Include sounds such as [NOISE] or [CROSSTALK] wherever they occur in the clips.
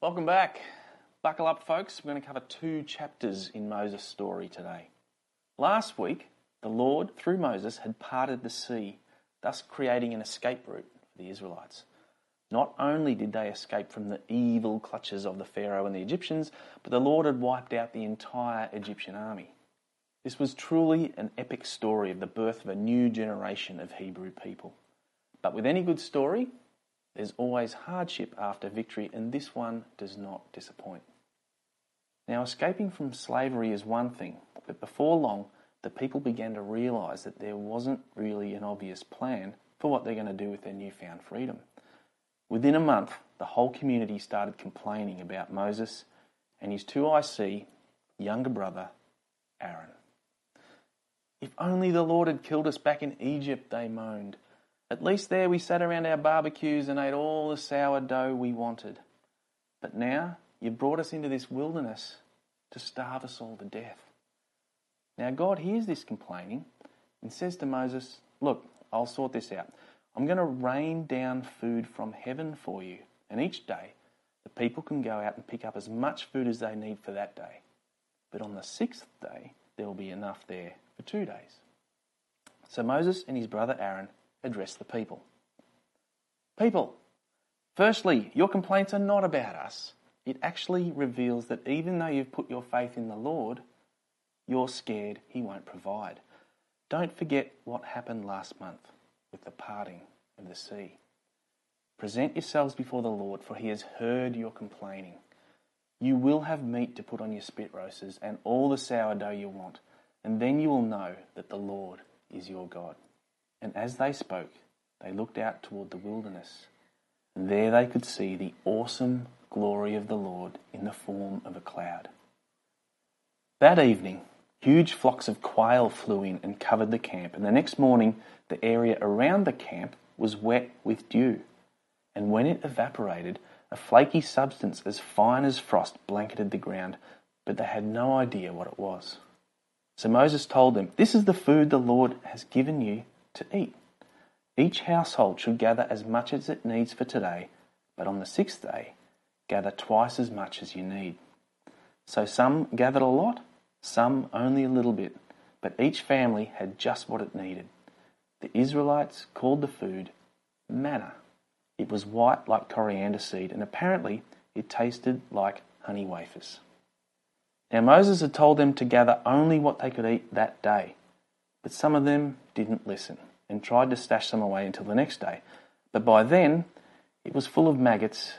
Welcome back. Buckle up, folks. We're going to cover two chapters in Moses' story today. Last week, the Lord, through Moses, had parted the sea, thus creating an escape route for the Israelites. Not only did they escape from the evil clutches of the Pharaoh and the Egyptians, but the Lord had wiped out the entire Egyptian army. This was truly an epic story of the birth of a new generation of Hebrew people. But with any good story, there's always hardship after victory, and this one does not disappoint. Now, escaping from slavery is one thing, but before long, the people began to realise that there wasn't really an obvious plan for what they're going to do with their newfound freedom. Within a month, the whole community started complaining about Moses and his 2IC younger brother, Aaron. If only the Lord had killed us back in Egypt, they moaned. At least there we sat around our barbecues and ate all the sourdough we wanted. But now you've brought us into this wilderness to starve us all to death. Now God hears this complaining and says to Moses, Look, I'll sort this out. I'm going to rain down food from heaven for you, and each day the people can go out and pick up as much food as they need for that day. But on the sixth day, there will be enough there for two days. So Moses and his brother Aaron address the people. People, firstly, your complaints are not about us. It actually reveals that even though you've put your faith in the Lord, you're scared He won't provide. Don't forget what happened last month with the parting of the sea. Present yourselves before the Lord, for He has heard your complaining. You will have meat to put on your spit roasters and all the sourdough you want, and then you will know that the Lord is your God. And as they spoke, they looked out toward the wilderness, and there they could see the awesome glory of the Lord in the form of a cloud. That evening, huge flocks of quail flew in and covered the camp, and the next morning, the area around the camp was wet with dew. And when it evaporated, a flaky substance as fine as frost blanketed the ground, but they had no idea what it was. So Moses told them, This is the food the Lord has given you to eat. Each household should gather as much as it needs for today, but on the sixth day, gather twice as much as you need. So some gathered a lot, some only a little bit, but each family had just what it needed. The Israelites called the food manna. It was white like coriander seed, and apparently it tasted like honey wafers. Now Moses had told them to gather only what they could eat that day, but some of them didn't listen and tried to stash some away until the next day. But by then, it was full of maggots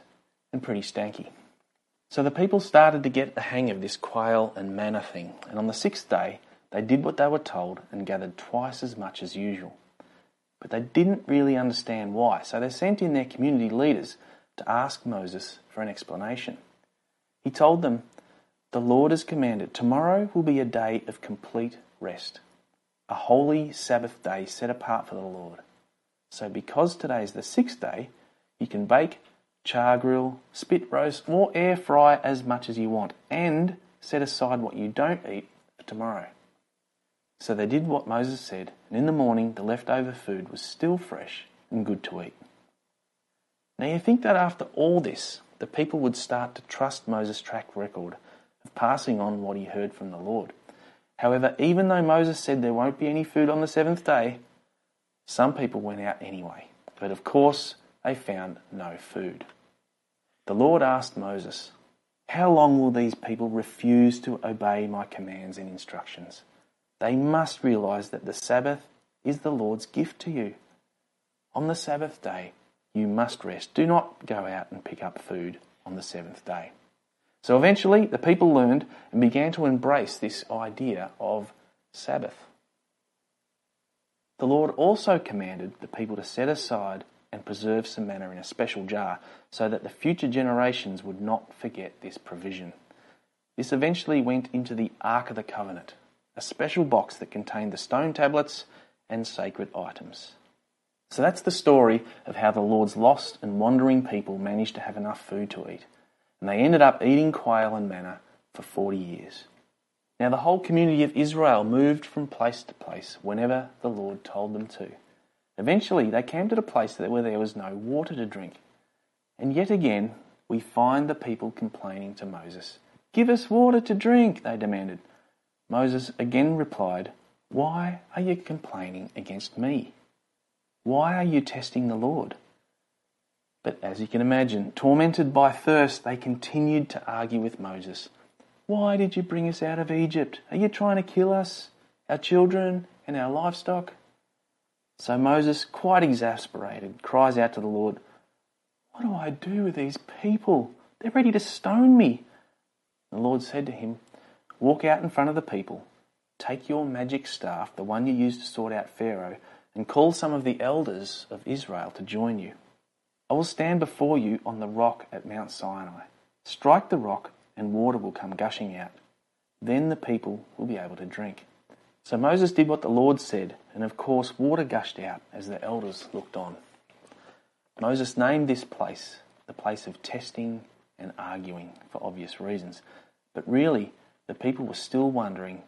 and pretty stanky. So the people started to get the hang of this quail and manna thing, and on the sixth day, they did what they were told and gathered twice as much as usual. But they didn't really understand why, so they sent in their community leaders to ask Moses for an explanation. He told them, The Lord has commanded, tomorrow will be a day of complete rest a holy Sabbath day set apart for the Lord. So, because today is the sixth day, you can bake, char grill, spit roast, or air fry as much as you want, and set aside what you don't eat for tomorrow. So they did what Moses said, and in the morning the leftover food was still fresh and good to eat. Now you think that after all this, the people would start to trust Moses' track record of passing on what he heard from the Lord. However, even though Moses said there won't be any food on the seventh day, some people went out anyway. But of course, they found no food. The Lord asked Moses, How long will these people refuse to obey my commands and instructions? They must realize that the Sabbath is the Lord's gift to you. On the Sabbath day, you must rest. Do not go out and pick up food on the seventh day. So eventually, the people learned and began to embrace this idea of Sabbath. The Lord also commanded the people to set aside and preserve some manna in a special jar so that the future generations would not forget this provision. This eventually went into the Ark of the Covenant, a special box that contained the stone tablets and sacred items. So that's the story of how the Lord's lost and wandering people managed to have enough food to eat and they ended up eating quail and manna for 40 years. Now, the whole community of Israel moved from place to place whenever the Lord told them to. Eventually, they came to a place where there was no water to drink. And yet again, we find the people complaining to Moses. Give us water to drink, they demanded. Moses again replied, Why are you complaining against me? Why are you testing the Lord? But as you can imagine, tormented by thirst, they continued to argue with Moses. Why did you bring us out of Egypt? Are you trying to kill us, our children, and our livestock? So Moses, quite exasperated, cries out to the Lord, What do I do with these people? They're ready to stone me. The Lord said to him, Walk out in front of the people, take your magic staff, the one you used to sort out Pharaoh, and call some of the elders of Israel to join you. I will stand before you on the rock at Mount Sinai. Strike the rock, and water will come gushing out. Then the people will be able to drink. So Moses did what the Lord said, and of course, water gushed out as the elders looked on. Moses named this place the place of testing and arguing for obvious reasons. But really, the people were still wondering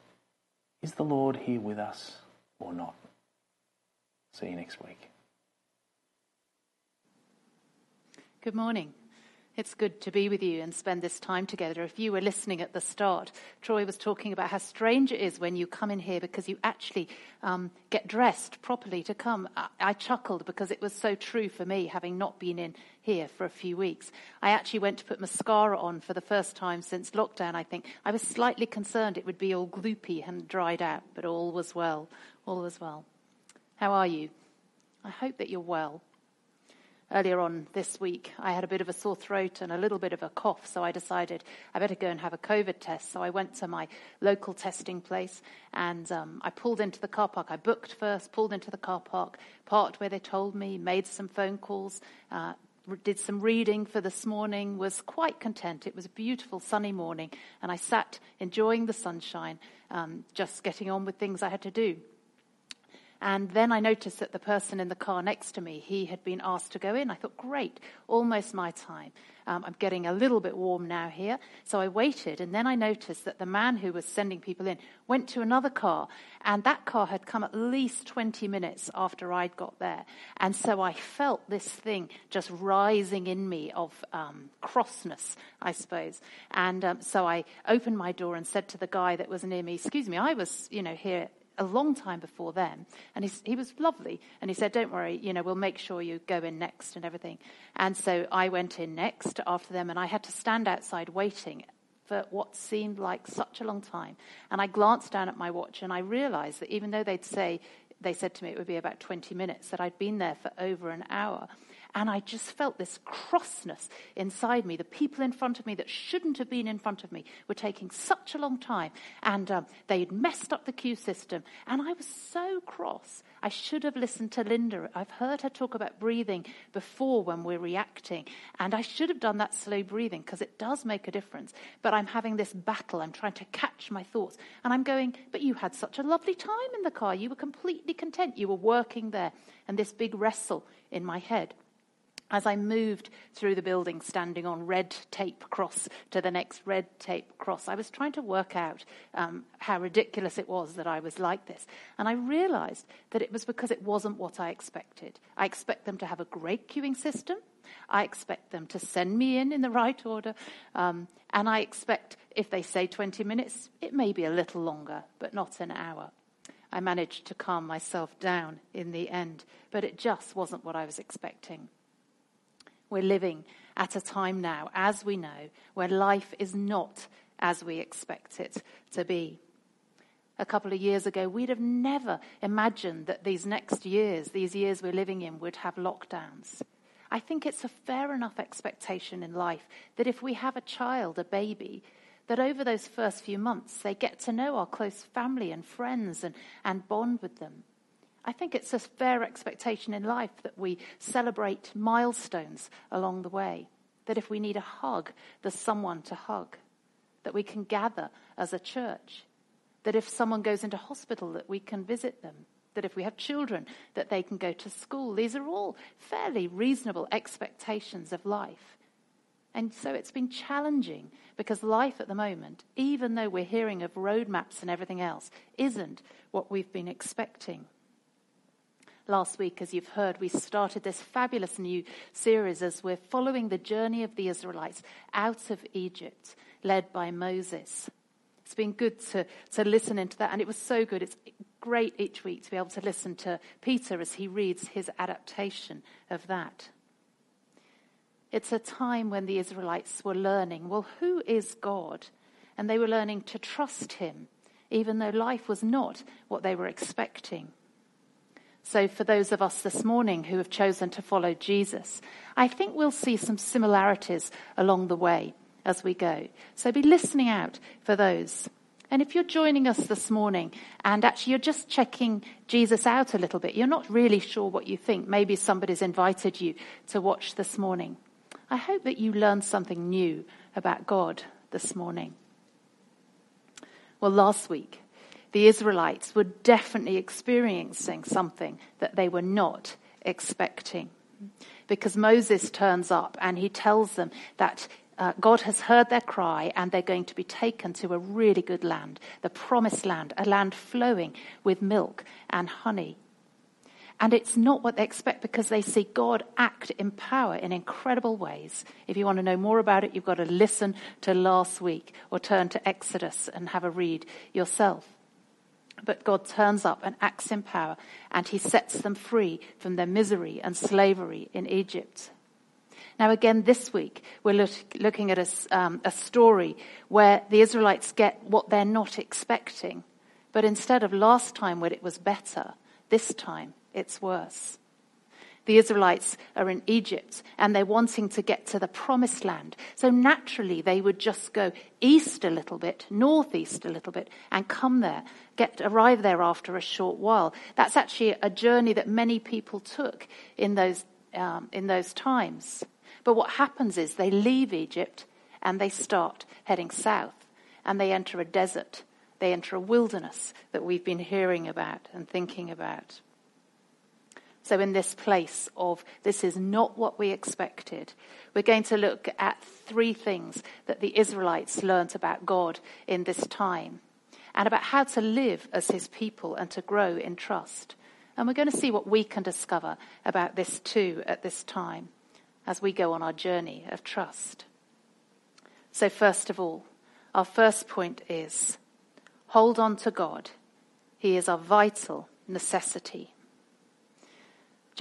is the Lord here with us or not? See you next week. Good morning. It's good to be with you and spend this time together. If you were listening at the start, Troy was talking about how strange it is when you come in here because you actually um, get dressed properly to come. I, I chuckled because it was so true for me, having not been in here for a few weeks. I actually went to put mascara on for the first time since lockdown, I think. I was slightly concerned it would be all gloopy and dried out, but all was well. All was well. How are you? I hope that you're well earlier on this week, I had a bit of a sore throat and a little bit of a cough, so I decided I better go and have a COVID test. So I went to my local testing place and um, I pulled into the car park. I booked first, pulled into the car park, parked where they told me, made some phone calls. Uh, did some reading for this morning, was quite content. It was a beautiful sunny morning, and I sat enjoying the sunshine, um, just getting on with things I had to do. And then I noticed that the person in the car next to me, he had been asked to go in. I thought, great, almost my time. Um, I'm getting a little bit warm now here. So I waited, and then I noticed that the man who was sending people in went to another car, and that car had come at least 20 minutes after I'd got there. And so I felt this thing just rising in me of um, crossness, I suppose. And um, so I opened my door and said to the guy that was near me, Excuse me, I was, you know, here a long time before then. And he was lovely. And he said, Don't worry, you know, we'll make sure you go in next and everything. And so I went in next after them, and I had to stand outside waiting for what seemed like such a long time. And I glanced down at my watch and I realized that even though they'd say, they said to me it would be about 20 minutes, that I'd been there for over an hour. And I just felt this crossness inside me. The people in front of me that shouldn't have been in front of me were taking such a long time. And um, they had messed up the queue system. And I was so cross. I should have listened to Linda. I've heard her talk about breathing before when we're reacting. And I should have done that slow breathing because it does make a difference. But I'm having this battle. I'm trying to catch my thoughts. And I'm going, but you had such a lovely time in the car. You were completely content. You were working there. And this big wrestle in my head as I moved through the building, standing on red tape cross to the next red tape cross, I was trying to work out um, how ridiculous it was that I was like this. And I realized that it was because it wasn't what I expected. I expect them to have a great queuing system. I expect them to send me in in the right order. Um, and I expect if they say 20 minutes, it may be a little longer, but not an hour. I managed to calm myself down in the end, but it just wasn't what I was expecting. We're living at a time now, as we know, where life is not as we expect it to be. A couple of years ago, we'd have never imagined that these next years, these years we're living in, would have lockdowns. I think it's a fair enough expectation in life that if we have a child, a baby, that over those first few months they get to know our close family and friends and, and bond with them. I think it's a fair expectation in life that we celebrate milestones along the way. That if we need a hug, there's someone to hug. That we can gather as a church. That if someone goes into hospital, that we can visit them. That if we have children, that they can go to school. These are all fairly reasonable expectations of life. And so it's been challenging because life at the moment, even though we're hearing of roadmaps and everything else, isn't what we've been expecting. Last week, as you've heard, we started this fabulous new series as we're following the journey of the Israelites out of Egypt, led by Moses. It's been good to, to listen into that, and it was so good. It's great each week to be able to listen to Peter as he reads his adaptation of that. It's a time when the Israelites were learning, well, who is God? And they were learning to trust him, even though life was not what they were expecting. So, for those of us this morning who have chosen to follow Jesus, I think we'll see some similarities along the way as we go. So, be listening out for those. And if you're joining us this morning and actually you're just checking Jesus out a little bit, you're not really sure what you think, maybe somebody's invited you to watch this morning. I hope that you learned something new about God this morning. Well, last week, the Israelites were definitely experiencing something that they were not expecting. Because Moses turns up and he tells them that uh, God has heard their cry and they're going to be taken to a really good land, the promised land, a land flowing with milk and honey. And it's not what they expect because they see God act in power in incredible ways. If you want to know more about it, you've got to listen to last week or turn to Exodus and have a read yourself. But God turns up and acts in power and he sets them free from their misery and slavery in Egypt. Now, again, this week, we're look, looking at a, um, a story where the Israelites get what they're not expecting. But instead of last time where it was better, this time it's worse. The Israelites are in Egypt and they're wanting to get to the promised land. So naturally, they would just go east a little bit, northeast a little bit, and come there, get, arrive there after a short while. That's actually a journey that many people took in those, um, in those times. But what happens is they leave Egypt and they start heading south and they enter a desert. They enter a wilderness that we've been hearing about and thinking about. So, in this place of this is not what we expected, we're going to look at three things that the Israelites learnt about God in this time and about how to live as his people and to grow in trust. And we're going to see what we can discover about this too at this time as we go on our journey of trust. So, first of all, our first point is hold on to God. He is our vital necessity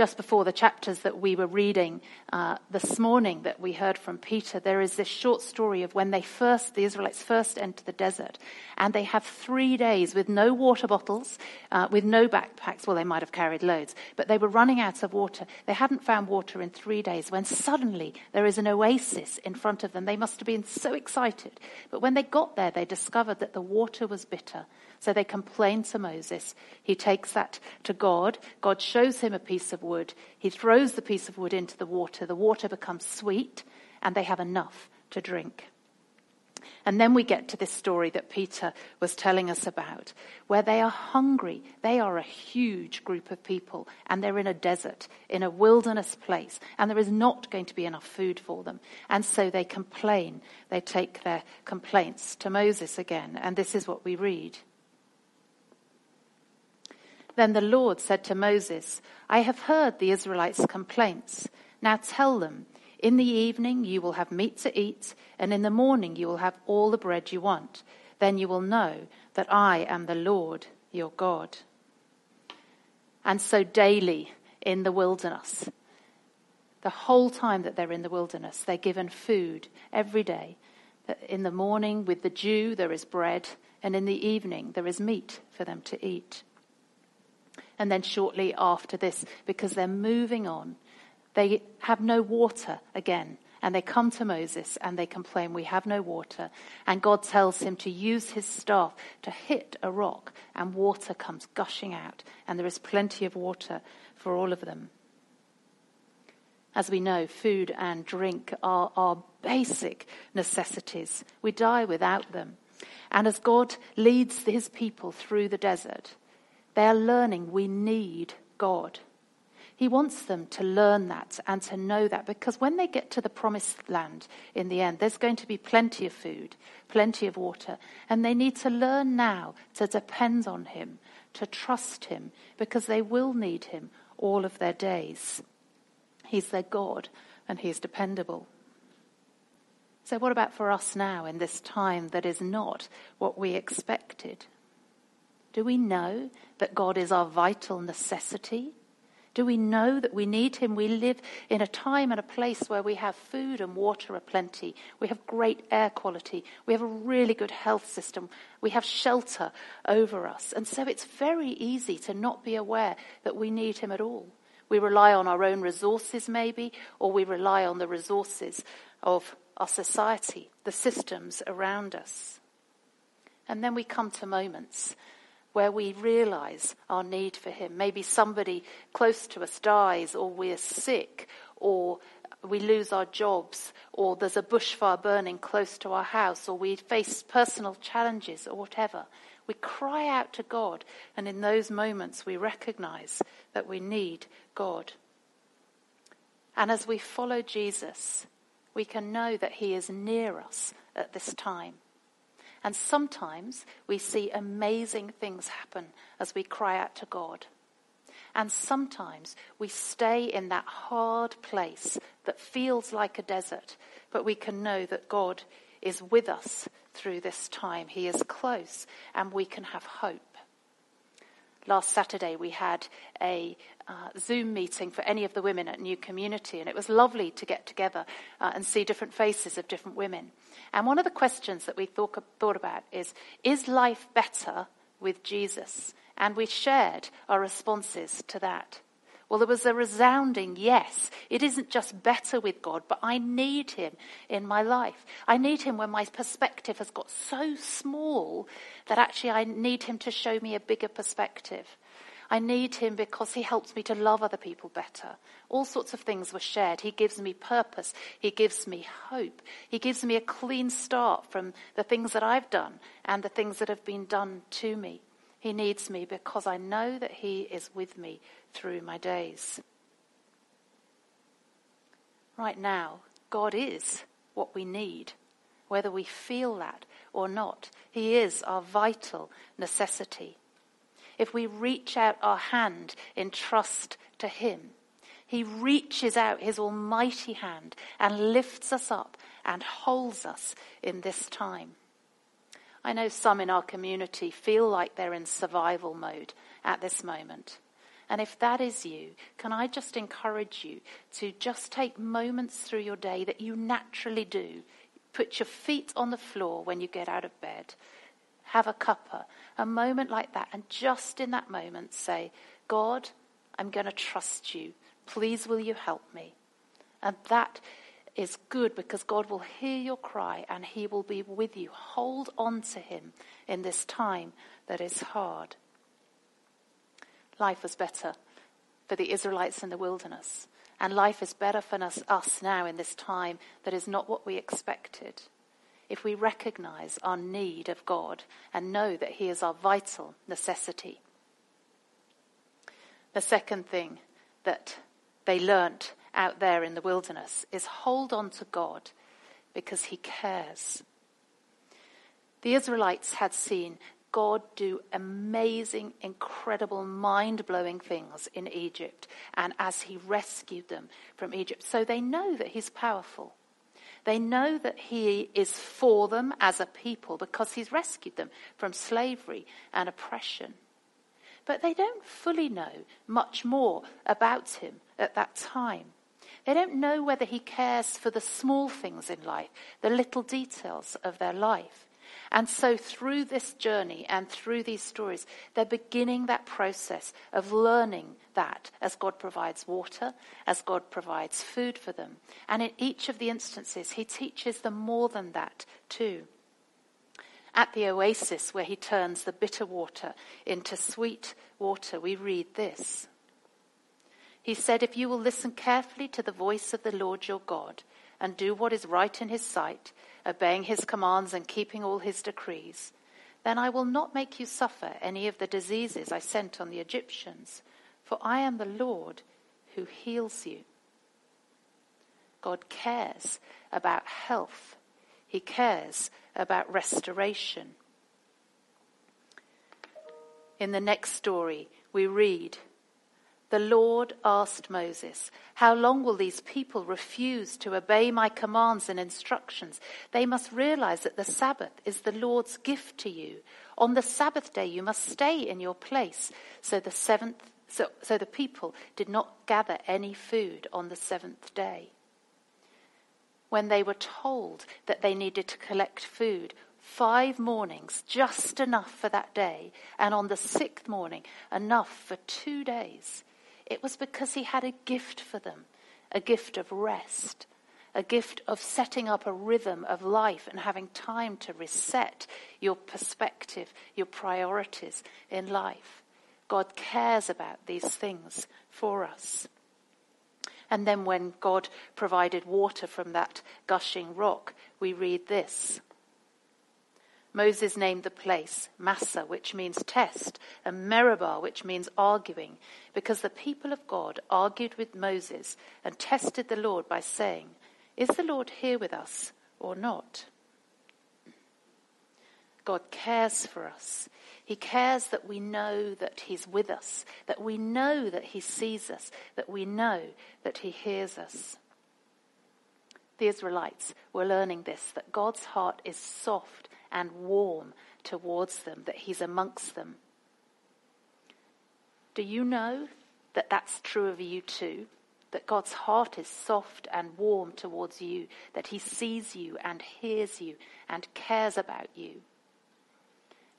just before the chapters that we were reading uh, this morning that we heard from Peter, there is this short story of when they first, the Israelites first enter the desert, and they have three days with no water bottles, uh, with no backpacks. Well, they might have carried loads, but they were running out of water. They hadn't found water in three days when suddenly there is an oasis in front of them. They must have been so excited. But when they got there, they discovered that the water was bitter. So they complain to Moses. He takes that to God. God shows him a piece of wood. He throws the piece of wood into the water. The water becomes sweet, and they have enough to drink. And then we get to this story that Peter was telling us about, where they are hungry. They are a huge group of people, and they're in a desert, in a wilderness place, and there is not going to be enough food for them. And so they complain. They take their complaints to Moses again, and this is what we read. Then the Lord said to Moses, I have heard the Israelites' complaints. Now tell them, in the evening you will have meat to eat, and in the morning you will have all the bread you want. Then you will know that I am the Lord your God. And so daily in the wilderness, the whole time that they're in the wilderness, they're given food every day. In the morning with the dew there is bread, and in the evening there is meat for them to eat. And then shortly after this, because they're moving on, they have no water again. And they come to Moses and they complain, We have no water. And God tells him to use his staff to hit a rock, and water comes gushing out. And there is plenty of water for all of them. As we know, food and drink are our basic necessities. We die without them. And as God leads his people through the desert, they are learning we need God. He wants them to learn that and to know that because when they get to the promised land in the end, there's going to be plenty of food, plenty of water, and they need to learn now to depend on Him, to trust Him, because they will need Him all of their days. He's their God and He is dependable. So, what about for us now in this time that is not what we expected? Do we know that God is our vital necessity? Do we know that we need Him? We live in a time and a place where we have food and water aplenty. We have great air quality. We have a really good health system. We have shelter over us. And so it's very easy to not be aware that we need Him at all. We rely on our own resources, maybe, or we rely on the resources of our society, the systems around us. And then we come to moments where we realize our need for Him. Maybe somebody close to us dies, or we're sick, or we lose our jobs, or there's a bushfire burning close to our house, or we face personal challenges, or whatever. We cry out to God, and in those moments we recognize that we need God. And as we follow Jesus, we can know that He is near us at this time. And sometimes we see amazing things happen as we cry out to God. And sometimes we stay in that hard place that feels like a desert, but we can know that God is with us through this time. He is close and we can have hope. Last Saturday we had a uh, Zoom meeting for any of the women at New Community and it was lovely to get together uh, and see different faces of different women. And one of the questions that we thought, thought about is, is life better with Jesus? And we shared our responses to that. Well, there was a resounding yes. It isn't just better with God, but I need Him in my life. I need Him when my perspective has got so small that actually I need Him to show me a bigger perspective. I need him because he helps me to love other people better. All sorts of things were shared. He gives me purpose. He gives me hope. He gives me a clean start from the things that I've done and the things that have been done to me. He needs me because I know that he is with me through my days. Right now, God is what we need, whether we feel that or not. He is our vital necessity if we reach out our hand in trust to Him. He reaches out His almighty hand and lifts us up and holds us in this time. I know some in our community feel like they're in survival mode at this moment. And if that is you, can I just encourage you to just take moments through your day that you naturally do? Put your feet on the floor when you get out of bed have a cuppa, a moment like that, and just in that moment say, God, I'm going to trust you. Please will you help me? And that is good because God will hear your cry and he will be with you. Hold on to him in this time that is hard. Life was better for the Israelites in the wilderness, and life is better for us, us now in this time that is not what we expected if we recognize our need of God and know that He is our vital necessity. The second thing that they learnt out there in the wilderness is hold on to God because He cares. The Israelites had seen God do amazing, incredible, mind blowing things in Egypt and as He rescued them from Egypt. So they know that He's powerful. They know that he is for them as a people because he's rescued them from slavery and oppression. But they don't fully know much more about him at that time. They don't know whether he cares for the small things in life, the little details of their life. And so through this journey and through these stories, they're beginning that process of learning that as God provides water, as God provides food for them. And in each of the instances, he teaches them more than that too. At the oasis where he turns the bitter water into sweet water, we read this. He said, If you will listen carefully to the voice of the Lord your God and do what is right in his sight, obeying his commands and keeping all his decrees, then I will not make you suffer any of the diseases I sent on the Egyptians, for I am the Lord who heals you. God cares about health. He cares about restoration. In the next story, we read the Lord asked Moses, How long will these people refuse to obey my commands and instructions? They must realize that the Sabbath is the Lord's gift to you. On the Sabbath day, you must stay in your place. So the seventh, so, so the people did not gather any food on the seventh day. When they were told that they needed to collect food, five mornings, just enough for that day, and on the sixth morning, enough for two days. It was because he had a gift for them, a gift of rest, a gift of setting up a rhythm of life and having time to reset your perspective, your priorities in life. God cares about these things for us. And then when God provided water from that gushing rock, we read this. Moses named the place Massah, which means test, and Meribah, which means arguing, because the people of God argued with Moses and tested the Lord by saying, Is the Lord here with us or not? God cares for us. He cares that we know that He's with us, that we know that He sees us, that we know that He hears us. The Israelites were learning this, that God's heart is soft and warm towards them, that He's amongst them. Do you know that that's true of you too? That God's heart is soft and warm towards you, that He sees you and hears you and cares about you.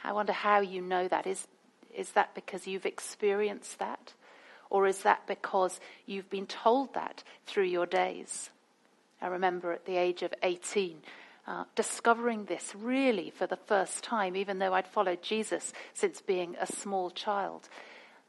I wonder how you know that. Is, is that because you've experienced that? Or is that because you've been told that through your days? I remember at the age of 18 uh, discovering this really for the first time, even though I'd followed Jesus since being a small child.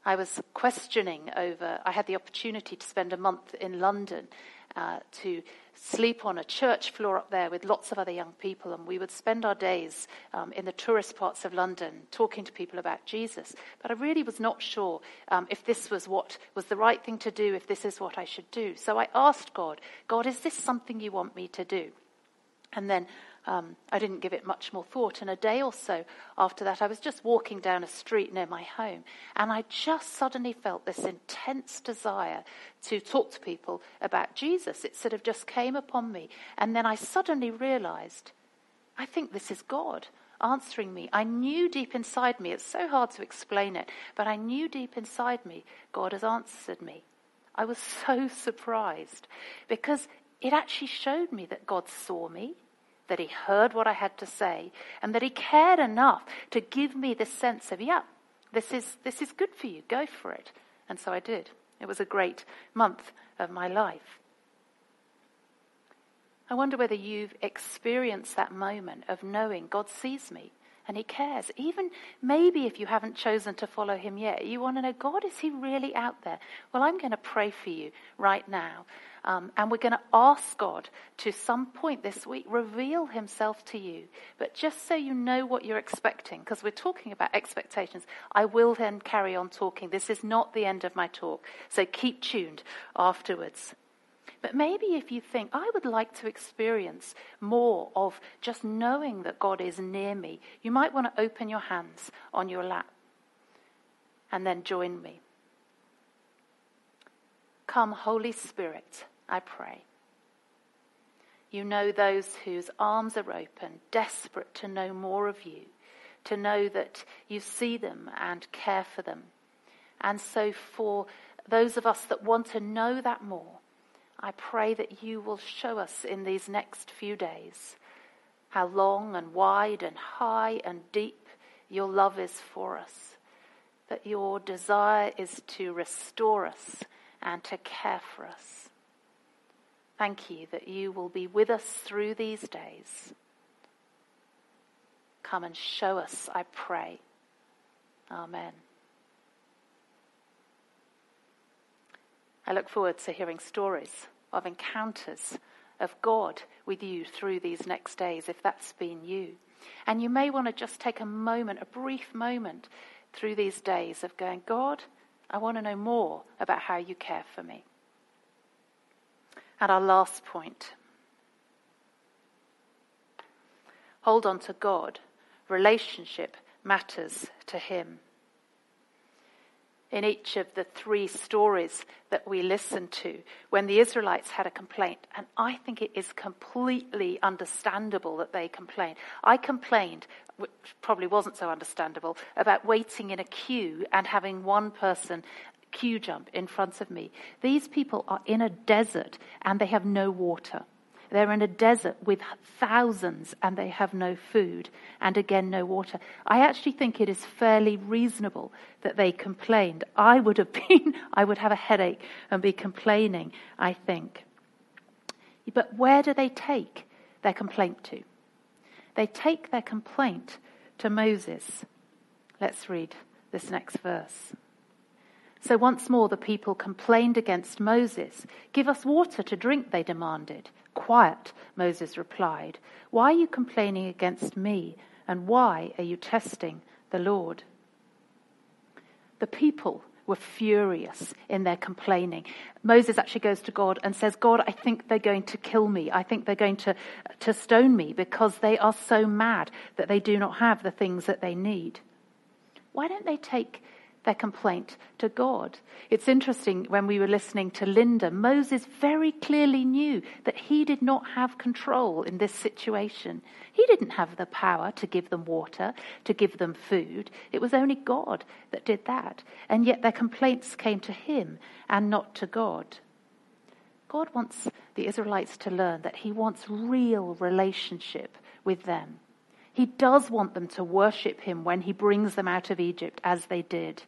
I was questioning over, I had the opportunity to spend a month in London uh, to sleep on a church floor up there with lots of other young people, and we would spend our days um, in the tourist parts of London talking to people about Jesus. But I really was not sure um, if this was what was the right thing to do, if this is what I should do. So I asked God, God, is this something you want me to do? And then um, I didn't give it much more thought. And a day or so after that, I was just walking down a street near my home, and I just suddenly felt this intense desire to talk to people about Jesus. It sort of just came upon me. And then I suddenly realized, I think this is God answering me. I knew deep inside me, it's so hard to explain it, but I knew deep inside me, God has answered me. I was [LAUGHS] so surprised because it actually showed me that God saw me, that He heard what I had to say, and that He cared enough to give me this sense of, yeah, this is, this is good for you, go for it. And so I did. It was a great month of my life. I wonder whether you've experienced that moment of knowing God sees me and He cares. Even maybe if you haven't chosen to follow Him yet, you want to know God, is He really out there? Well, I'm going to pray for you right now um, and we're going to ask God to some point this week reveal himself to you. But just so you know what you're expecting, because we're talking about expectations, I will then carry on talking. This is not the end of my talk. So keep tuned afterwards. But maybe if you think, I would like to experience more of just knowing that God is near me, you might want to open your hands on your lap and then join me. Come, Holy Spirit. I pray. You know those whose arms are open, desperate to know more of you, to know that you see them and care for them. And so, for those of us that want to know that more, I pray that you will show us in these next few days how long and wide and high and deep your love is for us, that your desire is to restore us and to care for us. Thank you that you will be with us through these days. Come and show us, I pray. Amen. I look forward to hearing stories of encounters of God with you through these next days, if that's been you. And you may want to just take a moment, a brief moment through these days of going, God, I want to know more about how you care for me at our last point. Hold on to God. Relationship matters to Him. In each of the three stories that we listened to when the Israelites had a complaint. And I think it is completely understandable that they complained. I complained, which probably wasn't so understandable, about waiting in a queue and having one person queue jump in front of me. These people are in a desert and they have no water. They're in a desert with thousands and they have no food and again no water. I actually think it is fairly reasonable that they complained. I would have [LAUGHS] been, I would have a headache and be complaining, I think. But where do they take their complaint to? They take their complaint to Moses. Let's read this next verse. So once more the people complained against Moses. Give us water to drink, they demanded. Quiet, Moses replied. Why are you complaining against me? And why are you testing the Lord? The people were furious in their complaining. Moses actually goes to God and says, God, I think they're going to kill me. I think they're going to, to stone me because they are so mad that they do not have the things that they need. Why don't they take their complaint to God. It's interesting when we were listening to Linda, Moses very clearly knew that he did not have control in this situation. He didn't have the power to give them water, to give them food. It was only God that did that. And yet their complaints came to him and not to God. God wants the Israelites to learn that he wants real relationship with them. He does want them to worship him when he brings them out of Egypt, as they did.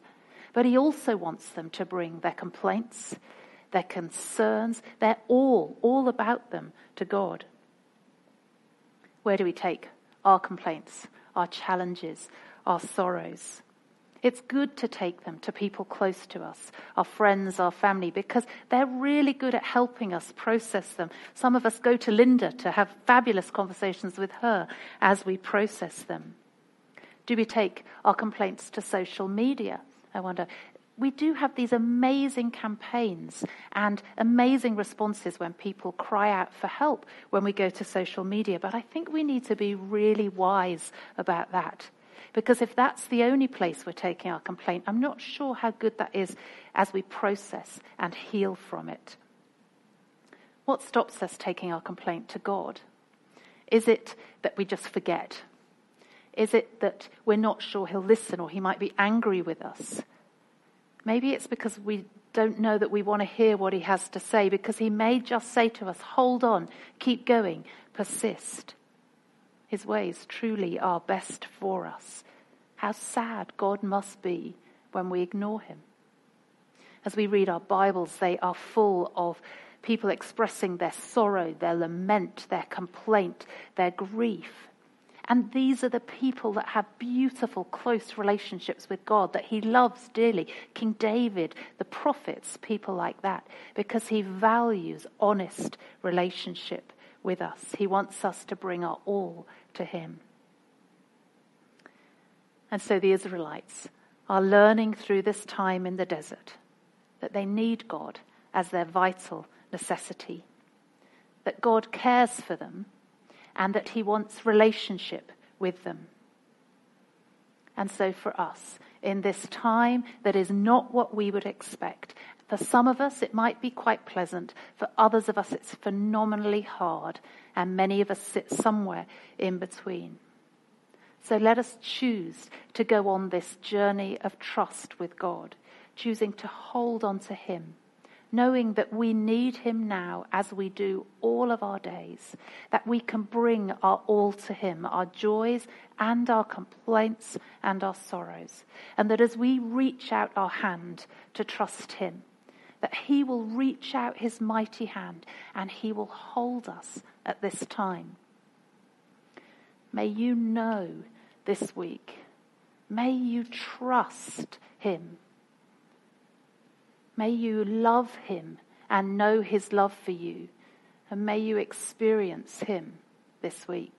But he also wants them to bring their complaints, their concerns, their all, all about them to God. Where do we take our complaints, our challenges, our sorrows? It's good to take them to people close to us, our friends, our family, because they're really good at helping us process them. Some of us go to Linda to have fabulous conversations with her as we process them. Do we take our complaints to social media? I wonder. We do have these amazing campaigns and amazing responses when people cry out for help when we go to social media, but I think we need to be really wise about that because if that's the only place we're taking our complaint, I'm not sure how good that is as we process and heal from it. What stops us taking our complaint to God? Is it that we just forget? Is it that we're not sure he'll listen or he might be angry with us? Maybe it's because we don't know that we want to hear what he has to say because he may just say to us, hold on, keep going, persist. His ways truly are best for us. How sad God must be when we ignore him. As we read our Bibles, they are full of people expressing their sorrow, their lament, their complaint, their grief. And these are the people that have beautiful, close relationships with God that he loves dearly. King David, the prophets, people like that, because he values honest relationship with us. He wants us to bring our all to him. And so the Israelites are learning through this time in the desert that they need God as their vital necessity, that God cares for them, and that He wants relationship with them. And so for us, in this time that is not what we would expect, for some of us, it might be quite pleasant. For others of us, it's phenomenally hard. And many of us sit somewhere in between. So let us choose to go on this journey of trust with God, choosing to hold on to Him, knowing that we need Him now as we do all of our days, that we can bring our all to Him, our joys and our complaints and our sorrows, and that as we reach out our hand to trust Him, that He will reach out His mighty hand and He will hold us at this time. May you know this week, may you trust Him. May you love Him and know His love for you. And may you experience Him this week.